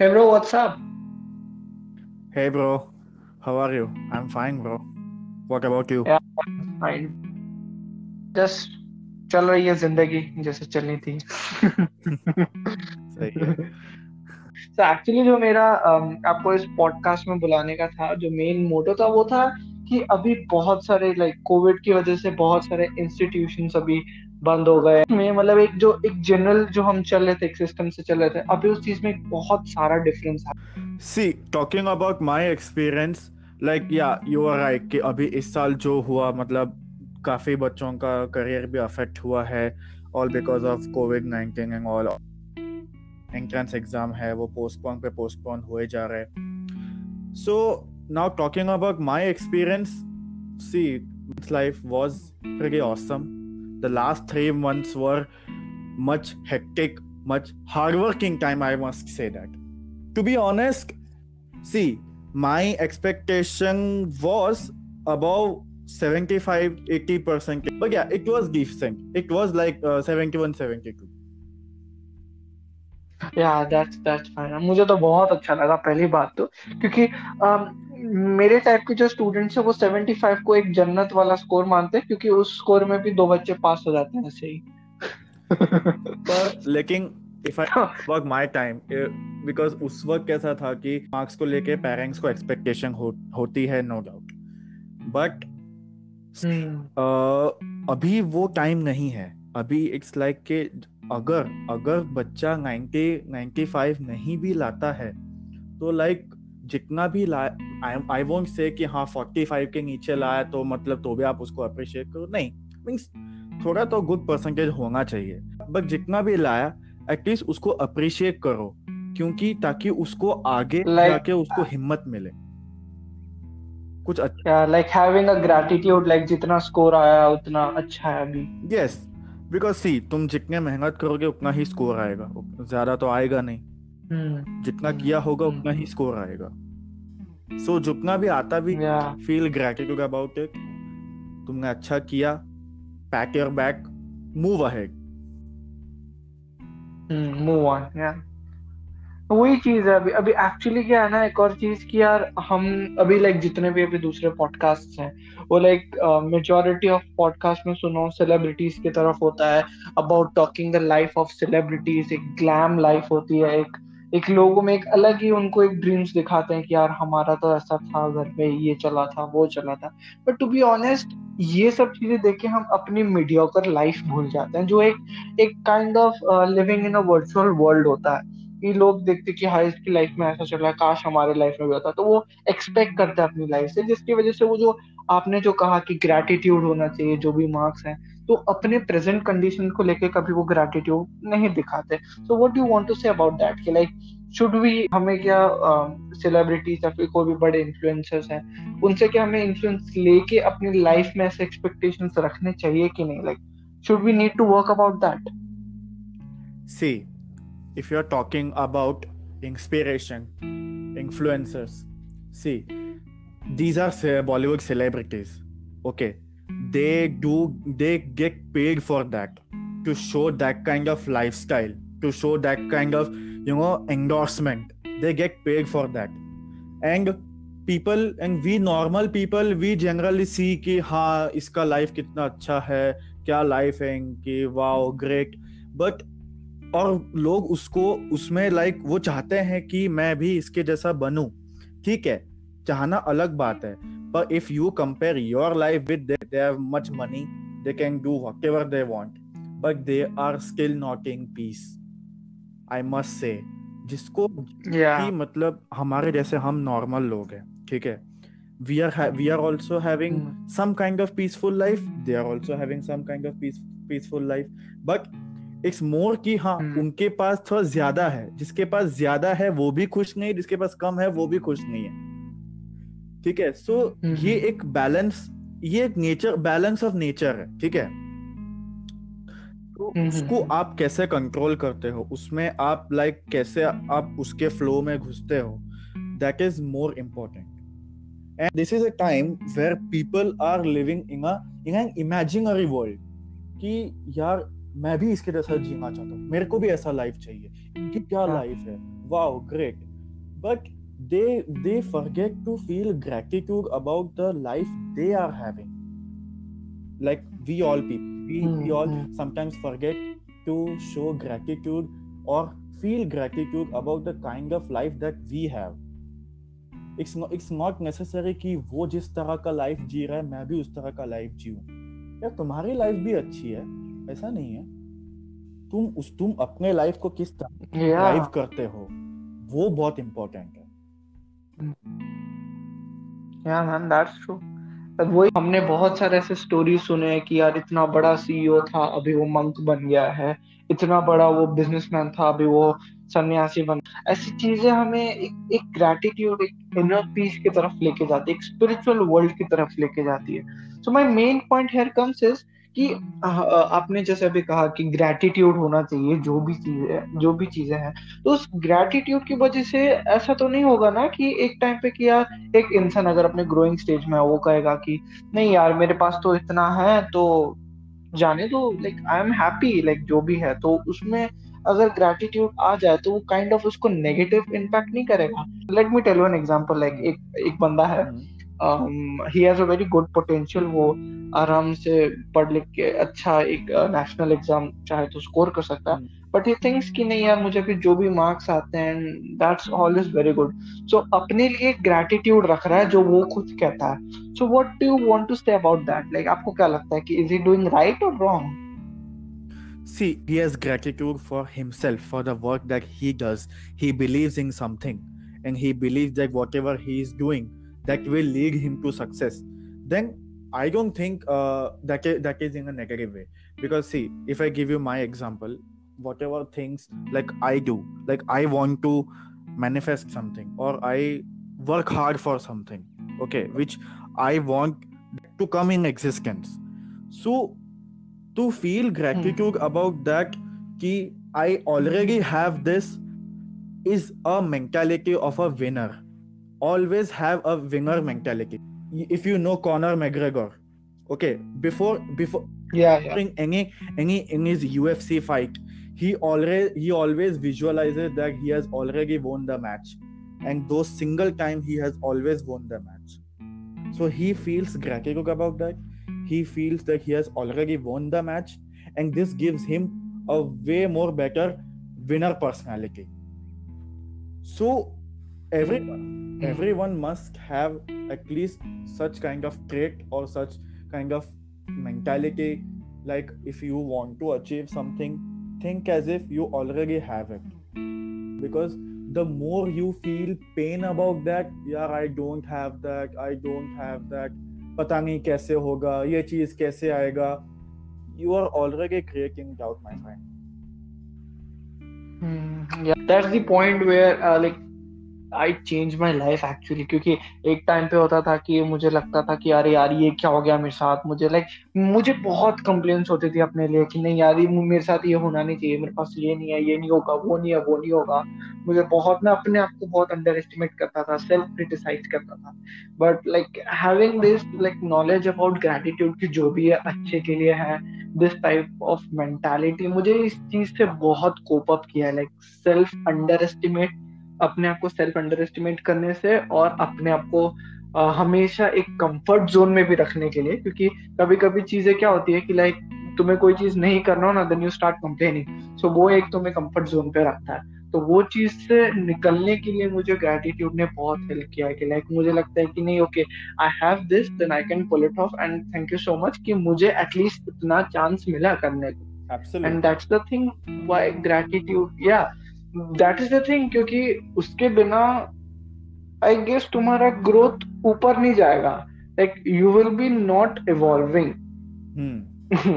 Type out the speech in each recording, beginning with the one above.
Hey bro, what's up? Hey bro, how are you? I'm fine bro. What about you? Yeah, I'm fine. Just चल रही है ज़िंदगी जैसे चलनी थी सही है तो एक्चुअली जो मेरा um, आपको इस पॉडकास्ट में बुलाने का था जो मेन मोटो था वो था कि अभी बहुत सारे लाइक कोविड की वजह से बहुत सारे इंस्टीट्यूशंस अभी बंद हो गए। में मतलब एक जो, एक जनरल जो हम चल रहे थे, एक सिस्टम से चल रहे थे, अभी उस चीज़ में बहुत सारा डिफरेंस है। See talking about my experience like yeah you are right कि अभी इस साल जो हुआ मतलब काफ़ी बच्चों का करियर भी अफेक्ट हुआ है all because of covid nineteen and all entrance exam है, वो पोस्टपोन पे पोस्टपोन हुए जा रहे so now talking about my experience see life was pretty awesome the last three months were much hectic, much hardworking time, I must say that. To be honest, see, my expectation was above 75 80%. But yeah, it was decent. It was like uh, 71 72. या that's that's fine मुझे तो बहुत अच्छा लगा पहली बात तो क्योंकि um, मेरे टाइप के जो स्टूडेंट्स है वो 75 को एक जन्नत वाला स्कोर मानते हैं क्योंकि उस स्कोर में भी दो बच्चे पास हो जाते हैं ऐसे ही। पर लेकिन if I work my time because उस वक्त कैसा था कि मार्क्स को लेके पेरेंट्स को एक्सपेक्टेशन हो, होती है नो डाउट बट अभी वो टाइम नहीं है। अभी इट्स लाइक like के अगर अगर बच्चा 90 95 नहीं भी लाता है तो लाइक like, जितना भी ला आई वोंट से कि हाँ 45 के नीचे लाया तो मतलब तो भी आप उसको अप्रिशिएट करो। नहीं मीन्स थोड़ा तो गुड परसेंटेज होना चाहिए। बट जितना भी लाया एटलीस्ट उसको अप्रिशिएट करो क्योंकि ताकि उसको आगे like, जाके उसको हिम्मत मिले। कुछ अच्छा like having a gratitude like जितना स्कोर आया उतना अच्छा है अभी। यस बिकॉज़ सी तुम जितने मेहनत करोगे उतना ही स्कोर आएगा। ज़्यादा तो आएगा नहीं। हम्म। जितना hmm. किया होगा उतना ही स्कोर आएगा। सो so, जितना भी आता भी फील ग्रेटिट्यूड अबाउट इट तुमने अच्छा किया pack your back move ahead move on या वही चीज़ है अभी अभी एक्चुअली क्या है ना एक और चीज़ की यार हम अभी लाइक जितने भी अभी दूसरे पॉडकास्ट हैं वो लाइक मेजोरिटी ऑफ़ पॉडकास्ट में सुनो सेलिब्रिटीज की तरफ़ होता है about talking the life of celebrities एक ग्लैम लाइफ होती है एक एक लोगों में एक अलग ही उनको एक ड्रीम्स दिखाते हैं कि यार हमारा तो ऐसा था, घर पे ये चला था, वो चला था। बट टू बी ऑनेस्ट ये सब चीज़ें देख के हम अपनी मीडियोकर लाइफ भूल जाते हैं, जो एक एक kind of living in a virtual world होता है। कि लोग देखते कि हाँ इसकी लाइफ में ऐसा चल रहा है, काश हमारे लाइफ में भी होता। तो वो एक्सपेक्ट करते हैं अपनी लाइफ से, जिसकी वजह से वो जो आपने जो कहा कि ग्रेटिट्यूड होना चाहिए, जो भी मार्क्स हैं तो अपने प्रेजेंट कंडीशन को लेके कभी वो ग्रेटिट्यूड नहीं दिखाते। So what do want to say about that कि लाइक शुड वी हमें क्या सेलिब्रिटीज या फिर कोई भी बड़े इन्फ्लुएंसर्स हैं, उनसे क्या हमें इन्फ्लुएंस लेके अपनी लाइफ में ऐसे एक्सपेक्टेशंस रखने चाहिए कि नहीं? Like should we need to work about that see if you're talking about inspiration influencers see these are bollywood celebrities okay they do they get paid for that to show that kind of lifestyle to show that kind of you know endorsement they get paid for that and people and we normal people we generally see कि हाँ इसका life कितना अच्छा है क्या life है कि wow great but और लोग उसको उसमें लाइक वो चाहते हैं कि मैं भी इसके जैसा बनू। ठीक है चाहना अलग बात है पर if you compare your life with they much money they can do whatever they want but they are skill not in peace I must say जिसको yeah. मतलब हमारे जैसे हम नॉर्मल लोग हैं ठीक है? We are we are also having some kind of peaceful life they are also having some kind of peaceful life but it's more कि हाँ mm. उनके पास थोड़ा ज़्यादा है। जिसके पास ज़्यादा है वो भी खुश नहीं जिसके पास कम है वो भी खुश नहीं है। ठीक है? सो so, हम्म, ये। एक बैलेंस ये एक नेचर बैलेंस ऑफ़ नेचर है। ठीक है? तो हम्म, उसको आप कैसे कंट्रोल करते हो? उसमें आप लाइक like, कैसे आप उसके फ्लो में घुसते हो? That is more important and this is a time where people are living in in an imaginary world कि यार मैं भी इसके जैसा जीना चाहता हूँ। मेरे को भी ऐसा लाइफ चाहिए इनकी क्या हाँ। लाइफ है। Wow great but they they forget to feel gratitude about the life they are having like we all people we we all sometimes forget to show gratitude और feel gratitude about the kind of life that we have it's it's not necessary कि वो जिस तरह का life जी रहा है मैं भी उस तरह का लाइफ जीऊँ। यार तुम्हारी लाइफ भी अच्छी है? ऐसा नहीं है। तुम उस तुम अपने लाइफ को किस तरह ड्राइव yeah. करते हो वो बहुत इंपॉर्टेंट है। या मैन दैट्स ट्रू वही हमने बहुत सारे ऐसे स्टोरी सुने हैं कि यार इतना बड़ा सीईओ था अभी वो मंक बन गया है। इतना बड़ा वो बिजनेसमैन था अभी वो सन्यासी बन ऐसी चीज़ें हमें एक एक ग्रेटिट्यूड एक इनर पीस की तरफ़ लेके जाती है एक स्पिरिचुअल वर्ल्ड की तरफ़ लेके जाती है। So my main point here comes is कि आपने जैसे अभी कहा कि ग्रेटिट्यूड होना चाहिए जो भी चीज़ें जो भी चीज़ें हैं तो उस ग्रेटिट्यूड की वजह से ऐसा तो नहीं होगा ना कि एक टाइम पे कि यार एक इंसान अगर अपने ग्रोइंग स्टेज में है वो कहेगा कि नहीं यार मेरे पास तो इतना है तो जाने दो like I am happy like जो भी है। तो उसमें अगर ग्रेटिट्यूड आ जाए तो वो काइंड ऑफ़ उसको नेगेटिव इम्पैक्ट नहीं करेगा। Let me tell you an example like एक एक बंदा है he has a very good potential वो आराम से पढ़ लिख के अच्छा एक नेशनल uh, एग्ज़ाम चाहे तो स्कोर कर सकता है। बट ही थिंक्स कि नहीं यार मुझे भी जो भी मार्क्स आते हैं that's all is very good so अपने लिए ग्रेटिट्यूड रख रहा है जो वो खुद कहता है। So what do you want to say about that like आपको क्या लगता है कि इज़ ही डूइंग राइट और wrong See, he has gratitude for himself, for the work that he does. He believes in something, and he believes that whatever he is doing, that will lead him to success. Then I don't think uh, that that is in a negative way. Because see, if I give you my example, whatever things like i do like i want to manifest something or i work hard for something okay which i want to come in existence so to feel gratitude mm. about that ki i already have this is a mentality of a winner always have a winner hmm. mentality. If you know conor mcgregor okay before before yeah, yeah. any any in his ufc fight he already he always visualizes that he has already won the match. And those single time he has always won the match. So he feels gratitude about that. He feels that he has already won the match. And this gives him a way more better winner personality. So everyone everyone must have at least such kind of trait or such kind of mentality. Like if you want to achieve something think as if you already have it. Because the more you feel pain about that yeah i don't have that i don't have that pata nahi kaise hoga ye cheez kaise aayega you are already creating doubt my friend. Hmm, yeah that's the point where uh, like I change my life actually क्योंकि एक time पे होता था कि मुझे लगता था कि अरे यार, ये क्या हो गया मेरे साथ? मुझे लाइक मुझे बहुत कंप्लेन्स होती थी अपने लिए कि नहीं यार, ये मेरे साथ ये होना नहीं चाहिए, मेरे पास ये नहीं है, ये नहीं होगा, वो नहीं है, वो नहीं होगा। मुझे बहुत, मैं अपने आप को बहुत अंडर एस्टिमेट करता था सेल्फ क्रिटिसाइज करता था। But like having this like knowledge about gratitude की जो भी है, अच्छे के लिए है दिस टाइप ऑफ़ मेंटालिटी मुझे इस चीज़ से बहुत कोप अप किया है लाइक सेल्फ अंडर एस्टिमेट अपने आप को सेल्फ अंडर एस्टिमेट करने से और अपने आप को हमेशा एक कंफर्ट जोन में भी रखने के लिए। क्योंकि कभी कभी चीज़ें क्या होती है कि लाइक तुम्हें कोई चीज़ नहीं करना हो ना then you start complaining so वो एक तुम्हें कंफर्ट जोन पे रखता है। तो वो चीज़ से निकलने के लिए मुझे ग्रेटिट्यूड ने बहुत हेल्प किया है कि लाइक मुझे लगता है कि नहीं okay I have this then I can pull it off and thank you so much कि मुझे एटलीस्ट इतना चांस मिला करने को। And that's the thing why gratitude या दैट इज़ द थिंग क्योंकि उसके बिना आई गेस तुम्हारा ग्रोथ ऊपर नहीं जाएगा। Like you will be not evolving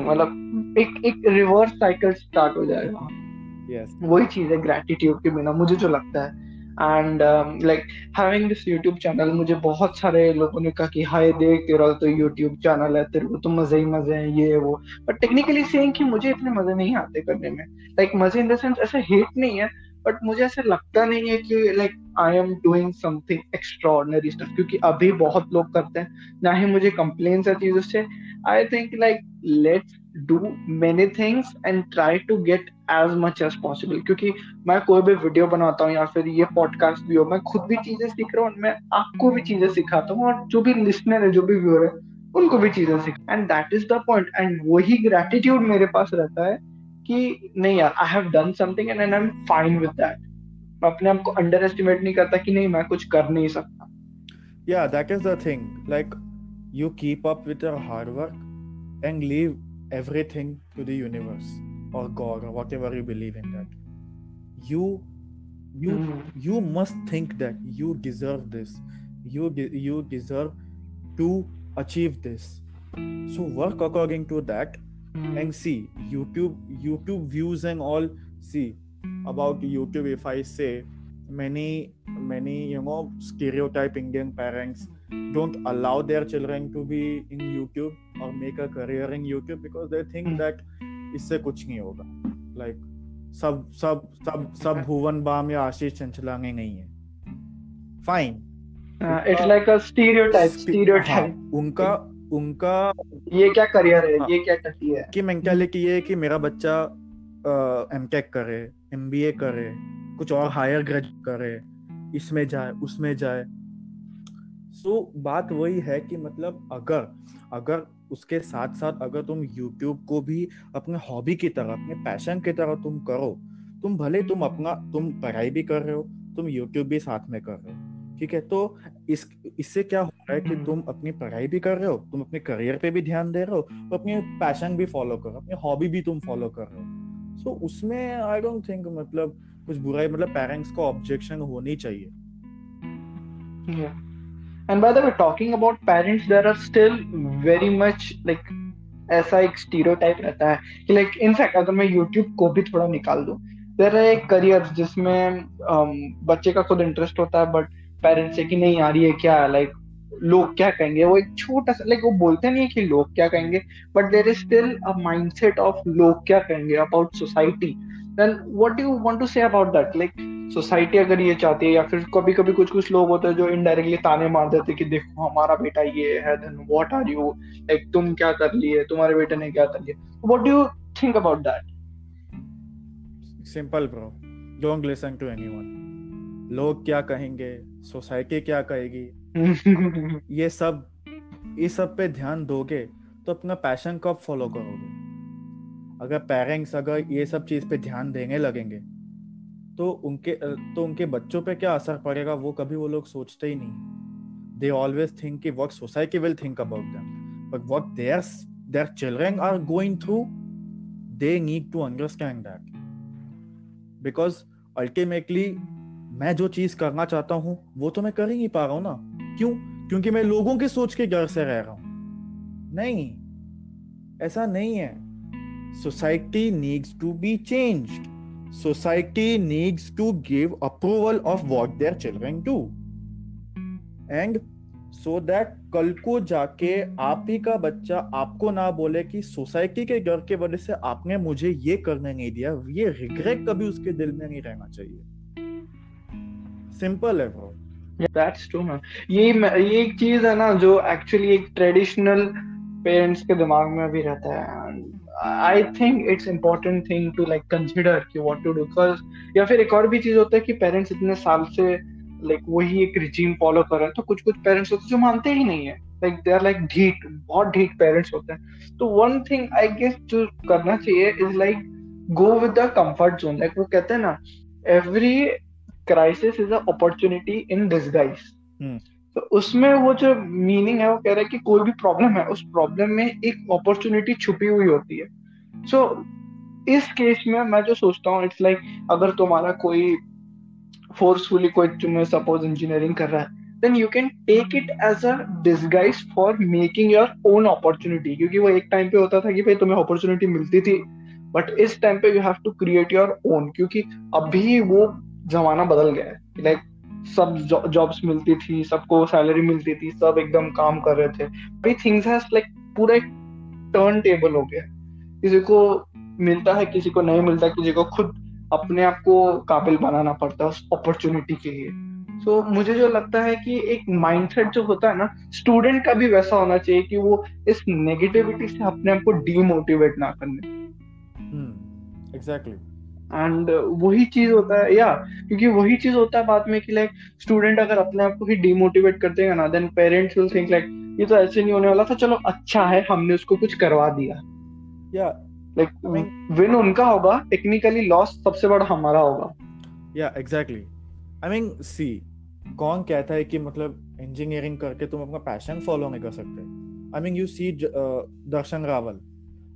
मतलब एक एक रिवर्स साइकिल स्टार्ट हो जाएगा। Yes. वही चीज़ है ग्रेटिट्यूड के बिना मुझे जो लगता है। And like having this YouTube channel मुझे बहुत सारे लोगों ने कहा कि हाय देख तेरा तो यूट्यूब चैनल है तेरे को तो मज़े ही मज़े हैं ये वो. बट टेक्निकली सेइंग कि मुझे इतने मज़े नहीं आते करने में. लाइक like, मज़े इन द सेंस ऐसे हेट नहीं है बट मुझे ऐसा लगता नहीं है कि like I am doing something extraordinary stuff क्योंकि अभी बहुत लोग करते हैं. ना ही मुझे कंप्लेन आती है उससे. I think like let's do many things and try to get as much as possible क्योंकि मैं कोई भी वीडियो बनाता हूँ या फिर ये पॉडकास्ट भी हो, मैं खुद भी चीज़ें सीख रहा हूँ मैं आपको भी चीज़ें सिखाता हूँ और जो भी लिसनर है, जो भी व्यूअर है, उनको भी चीज़ें सीख and that is the point and वही ग्रेटिट्यूड मेरे पास रहता है कि नहीं यार I have done something and I am fine with that मैं अपने आप को अंडर एस्टिमेट नहीं करता कि नहीं, मैं कुछ कर नहीं सकता। Yeah, that is the thing. Like, you keep up with your hard work and leave everything to the universe or god or whatever you believe in that. You you Mhm. you must think that you deserve this. You de- you deserve to achieve this. So work according to that and see youtube youtube views and all see about youtube. If i say many many you know stereotype indian parents don't allow their children to be in youtube or make a career in youtube because they think Hmm. that इससे कुछ नहीं होगा। Like like सब सब सब सब भुवन balm या आशीष चंचलांगे नहीं है। Fine it's like a stereotype stereotype उनका उनका ये क्या करियर है? हाँ. ये क्या टटी है? की मेंटालिटी ये है कि मेरा बच्चा एम टेक करे एम बी ए करे कुछ और हायर ग्रेजुएट करे इसमें जाए उसमें जाए। सो so, बात वही है कि मतलब अगर अगर उसके साथ साथ अगर तुम YouTube को भी अपने हॉबी की तरह अपने पैशन की तरह तुम करो तुम भले तुम अपना तुम पढ़ाई भी कर रहे हो तुम YouTube भी साथ में कर रहे हो ठीक है तो इस इससे क्या हो रहा है कि हम्म। तुम अपनी पढ़ाई भी कर रहे हो तुम अपने करियर पे भी ध्यान दे रहे हो और अपने पैशन भी फॉलो कर रहे हो अपनी हॉबी भी तुम फॉलो कर रहे हो सो so, उसमें आई डोंट थिंक मतलब कुछ बुराई मतलब पेरेंट्स को ऑब्जेक्शन होनी चाहिए Yeah. And by the way, talking about parents, there are still very much like ऐसा एक स्टीरियोटाइप रहता है कि लाइक इनफैक्ट अगर मैं YouTube को भी थोड़ा निकाल दूँ देर है एक करियर जिसमें um, बच्चे का खुद इंटरेस्ट होता है बट पेरेंट्स से कि नहीं यार ये क्या है लाइक लोग क्या कहेंगे? वो एक छोटा सा लाइक वो बोलते नहीं है कि लोग क्या कहेंगे but there is still a mindset of लोग क्या कहेंगे about society then what do you want to say about that like society अगर ये चाहती है या फिर कभी कभी कुछ कुछ लोग होते हैं जो इनडायरेक्टली ताने मार देते हैं कि देखो हमारा बेटा ये है then what are you like तुम क्या कर लिए? तुम्हारे बेटे ने क्या कर लिया? What do you think about that simple bro don't listen to anyone लोग क्या कहेंगे? सोसाइटी क्या कहेगी? ये सब इस सब पे ध्यान दोगे तो अपना पैशन कब फॉलो करोगे? अगर पेरेंट्स अगर ये सब चीज़ पे ध्यान देने लगेंगे तो उनके तो उनके बच्चों पे क्या असर पड़ेगा वो कभी वो लोग सोचते ही नहीं। दे ऑलवेज थिंक कि what society will think about them but what their their children are going through they need to understand that because ultimately मैं जो चीज़ करना चाहता हूँ, वो तो मैं कर ही नहीं पा रहा हूँ ना। क्यों? क्योंकि मैं लोगों की सोच के डर से रह रहा हूँ। नहीं। ऐसा नहीं है। Society needs to be changed society needs to give approval of what their children do. And so that कल को जाके आप ही का बच्चा आपको ना बोले कि सोसाइटी के डर के वजह से आपने मुझे ये करने नहीं दिया, ये रिग्रेट कभी उसके दिल में नहीं रहना चाहिए। सिंपल है ब्रो दैट्स ट्रू मैम ये ये एक चीज़ है ना, जो एक्चुअली एक ट्रेडिशनल पेरेंट्स के दिमाग में भी रहता है। I think it's important thing to like consider कि व्हाट टू डू बिकॉज़ या फिर एक और भी चीज़ होता है कि पेरेंट्स इतने साल से लाइक वही एक रिजीम फॉलो कर रहे हैं तो कुछ कुछ पेरेंट्स होते हैं जो मानते ही नहीं है। लाइक दे आर लाइक ढीठ, बहुत ढीठ पेरेंट्स होते हैं। तो वन थिंग आई गेस जो करना चाहिए is like go with the comfort zone like वो कहते हैं ना every crisis is a opportunity in disguise तो उसमें वो जो मीनिंग है वो कह रहा है कि कोई भी प्रॉब्लम है उस प्रॉब्लम में एक अपॉर्चुनिटी छुपी हुई होती है। सो so, इस केस में मैं जो सोचता हूँ इट्स लाइक अगर तुम्हारा कोई फोर्सफुली कोई तुम्हें सपोज़ इंजीनियरिंग कर रहा है then you can take it as a disguise for making your own opportunity क्योंकि वो एक टाइम पे होता था कि भाई तुम्हें अपॉर्चुनिटी मिलती थी बट इस टाइम पे you have to create your own क्योंकि अभी वो जमाना बदल गया है। लाइक like, सब जॉब्स मिलती थी सबको सैलरी मिलती थी सब एकदम काम कर रहे थे। भाई थिंग्स हैज़ लाइक पूरा एक टर्न टेबल हो गया। किसी को मिलता है किसी को नहीं मिलता किसी को खुद अपने आप को काबिल बनाना पड़ता है उस अपॉर्चुनिटी के लिए। सो so, मुझे जो लगता है कि एक माइंडसेट जो होता है ना स्टूडेंट का भी वैसा होना चाहिए कि वो इस नेगेटिविटी से अपने आप को डीमोटिवेट ना करने। एग्जैक्टली एंड वही चीज़ होता है या क्योंकि वही चीज़ होता है बाद में कि लाइक स्टूडेंट अगर अपने आप को ही डीमोटिवेट कर देगा ना then parents will think like ये तो ऐसे नहीं होने वाला था चलो अच्छा है हमने उसको कुछ करवा दिया। या लाइक विन उनका होगा टेक्निकली लॉस सबसे बड़ा हमारा होगा। या एग्जैक्टली आई मीन सी कौन कहता है कि मतलब इंजीनियरिंग करके तुम अपना पैशन फॉलो नहीं कर सकते? I mean you see Darshan Raval.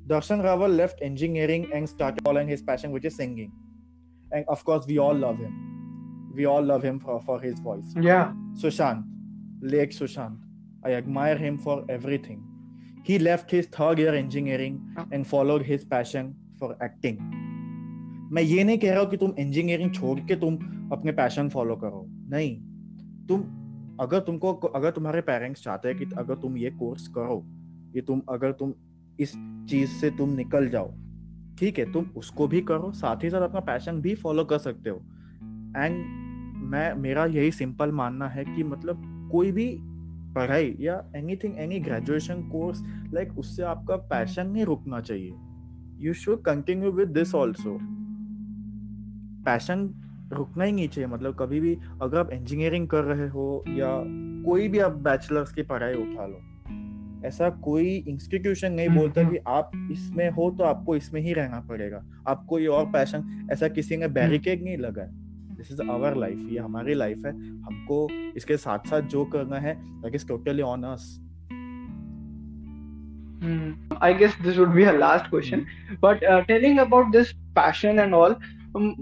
Darshan Raval left engineering and start following his passion which is singing and of course we all love him we all love him for, for his voice. Yeah. Sushant lake sushant. I admire him for everything. He left his third year engineering and followed his passion for acting. मैं ये नहीं कह रहा हूँ कि तुम engineering छोड़ के तुम अपने पैशन फॉलो करो। नहीं। तुम अगर तुमको अगर तुम्हारे पेरेंट्स चाहते हैं कि अगर तुम ये कोर्स करो कि तुम अगर तुम इस चीज़ से तुम निकल जाओ। ठीक है, तुम उसको भी करो, साथ ही साथ अपना पैशन भी फॉलो कर सकते हो। एंड मैं, मेरा यही सिंपल मानना है कि मतलब कोई भी पढ़ाई या anything any graduation course like उससे आपका पैशन नहीं रुकना चाहिए। You should continue with this also passion रुकना ही नहीं चाहिए मतलब कभी भी अगर आप इंजीनियरिंग कर रहे हो या कोई भी आप बैचलर्स की पढ़ाई उठा लो। ऐसा कोई इंस्टीट्यूशन नहीं हम्म, बोलता हम्म। कि आप इसमें हो तो आपको इसमें ही रहना पड़ेगा। आपको ये और पैशन ऐसा किसी ने बैरिकेड नहीं लगा है। दिस इज़ आवर लाइफ ये हमारी लाइफ है। हमको इसके साथ साथ जो करना है that is totally on us I guess this would be a last question, but uh, telling about this passion and all,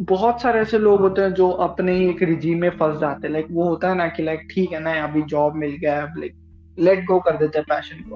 बहुत सारे ऐसे लोग होते हैं जो अपने ही एक रिजीम में फंस जाते हैं। लाइक वो होता है ना कि लाइक ठीक है ना अभी जॉब मिल गया है लाइक लेट गो कर देते हैं पैशन को।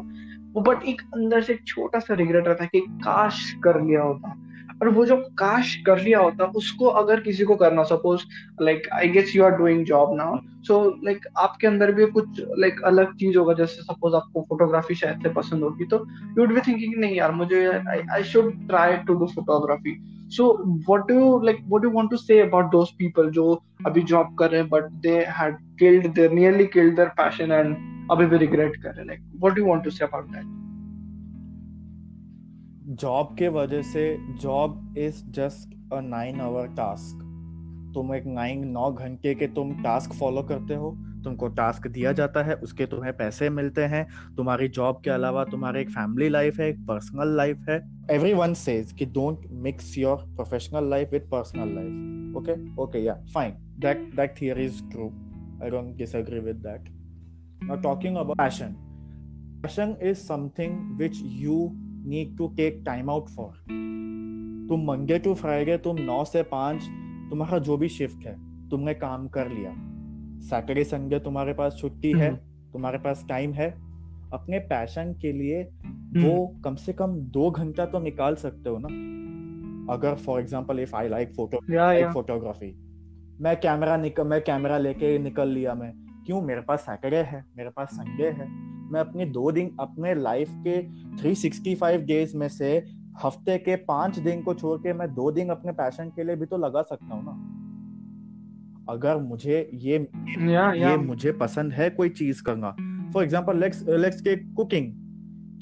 वो बट एक अंदर से छोटा सा रिग्रेट रहता है कि काश कर लिया होता। और वो जो काश कर लिया होता उसको अगर किसी को करना suppose like I guess you are doing job now so like आपके अंदर भी कुछ लाइक like, अलग चीज़ होगा जैसे सपोज़ आपको फोटोग्राफी शायद से पसंद होगी तो यू वुड बी थिंकिंग नहीं यार मुझे I should try to do photography so you like what do you want to say about those people जो अभी जॉब कर रहे हैं but they had killed they nearly killed their passion and अभी भी regret कर रहे what do you want to say about that? Job के वजह से job is just a nine hour task तुम एक नाइन नौ घंटे के तुम टास्क फॉलो करते हो, तुमको टास्क दिया जाता है, उसके तुम्हें पैसे मिलते हैं। तुम्हारी जॉब के अलावा तुम्हारी एक फैमिली लाइफ है, एक पर्सनल लाइफ है। एवरी वन सेज कि don't mix your professional life with personal life okay okay yeah fine that that theory is true I don't disagree with that now talking about passion passion is something which you need to take time out for तुम Monday to Friday तुम नौ से पाँच तुम्हारा जो भी shift है तुमने काम कर लिया। सैटरडे संडे तुम्हारे पास छुट्टी है हम्म। तुम्हारे पास टाइम है। अपने पैशन के लिए हम्म। वो कम से कम दो घंटा तो निकाल सकते हो ना। अगर for example if I like photo photography मैं कैमरा निकल मैं कैमरा लेके निकल लिया मैं। क्यों? मेरे पास सैटरडे है मेरे पास संडे है। मैं अपने दो दिन अपने लाइफ के 365 डेज़ में से हफ़्ते के पाँच दिन को छोड़ के मैं दो दिन अपने पैशन के लिए भी तो लगा सकता हूँ ना। अगर मुझे ये या, ये। मुझे पसंद है कोई चीज़ करना। For example let's let's take cooking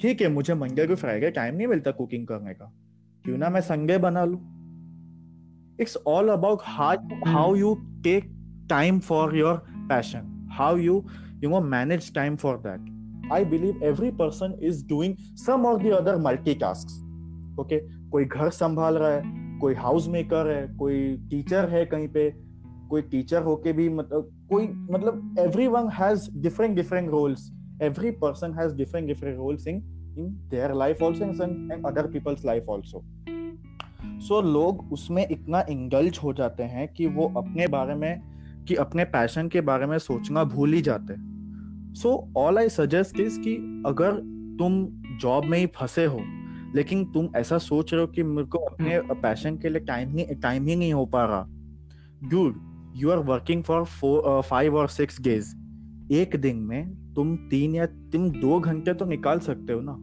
ठीक है मुझे मंडे को फ्राइडे टाइम नहीं मिलता कुकिंग करने का। क्यों ना मैं संडे बना लू? It's all about how how you take time for your passion you you know manage time for that I believe every person is doing some or the other multi task okay कोई घर संभाल रहा है, कोई house maker है, कोई teacher है कहीं पे, कोई टीचर होके भी मतलब कोई मतलब every one has different different roles every person has different different roles in in their life also and other peoples life also so लोग उसमें इतना इंगल्ज हो जाते हैं कि वो अपने बारे में कि अपने पैशन के बारे में सोचना भूल ही जाते। So all I suggest is कि अगर तुम जॉब में ही फंसे हो लेकिन तुम ऐसा सोच रहे हो कि मेरे को अपने पैशन के लिए टाइम ही टाइम ही नहीं हो पा रहा। Dude you are working for four five or six days एक दिन में तुम तीन या तुम दो घंटे तो निकाल सकते हो ना।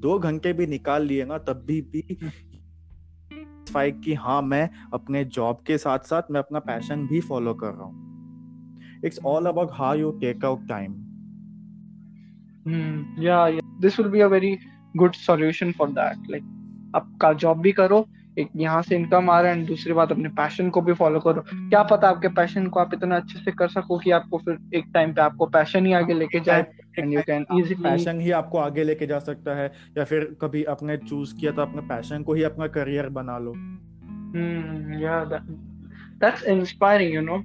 दो घंटे भी निकाल लिए ना तब भी भी कि हाँ मैं अपने जॉब के साथ साथ मैं अपना पैशन भी फॉलो कर रहा हूँ। All about how you take out time. Hmm. yeah, yeah. This will be a very good solution for that. आपका जॉब भी करो एक यहाँ से इनकम आ रहा है दूसरी बात अपने पैशन को भी फॉलो करो। क्या पता आपके पैशन को आप इतना अच्छे से कर सको कि आपको फिर एक टाइम पे आपको पैशन ही आगे लेके जाए। And you can easily passion ही आपको आगे लेके जा सकता है या फिर कभी आपने चूज़ किया तो अपने पैशन को ही अपना करियर बना लो। हम्म या दैट्स इंस्पायरिंग यू नो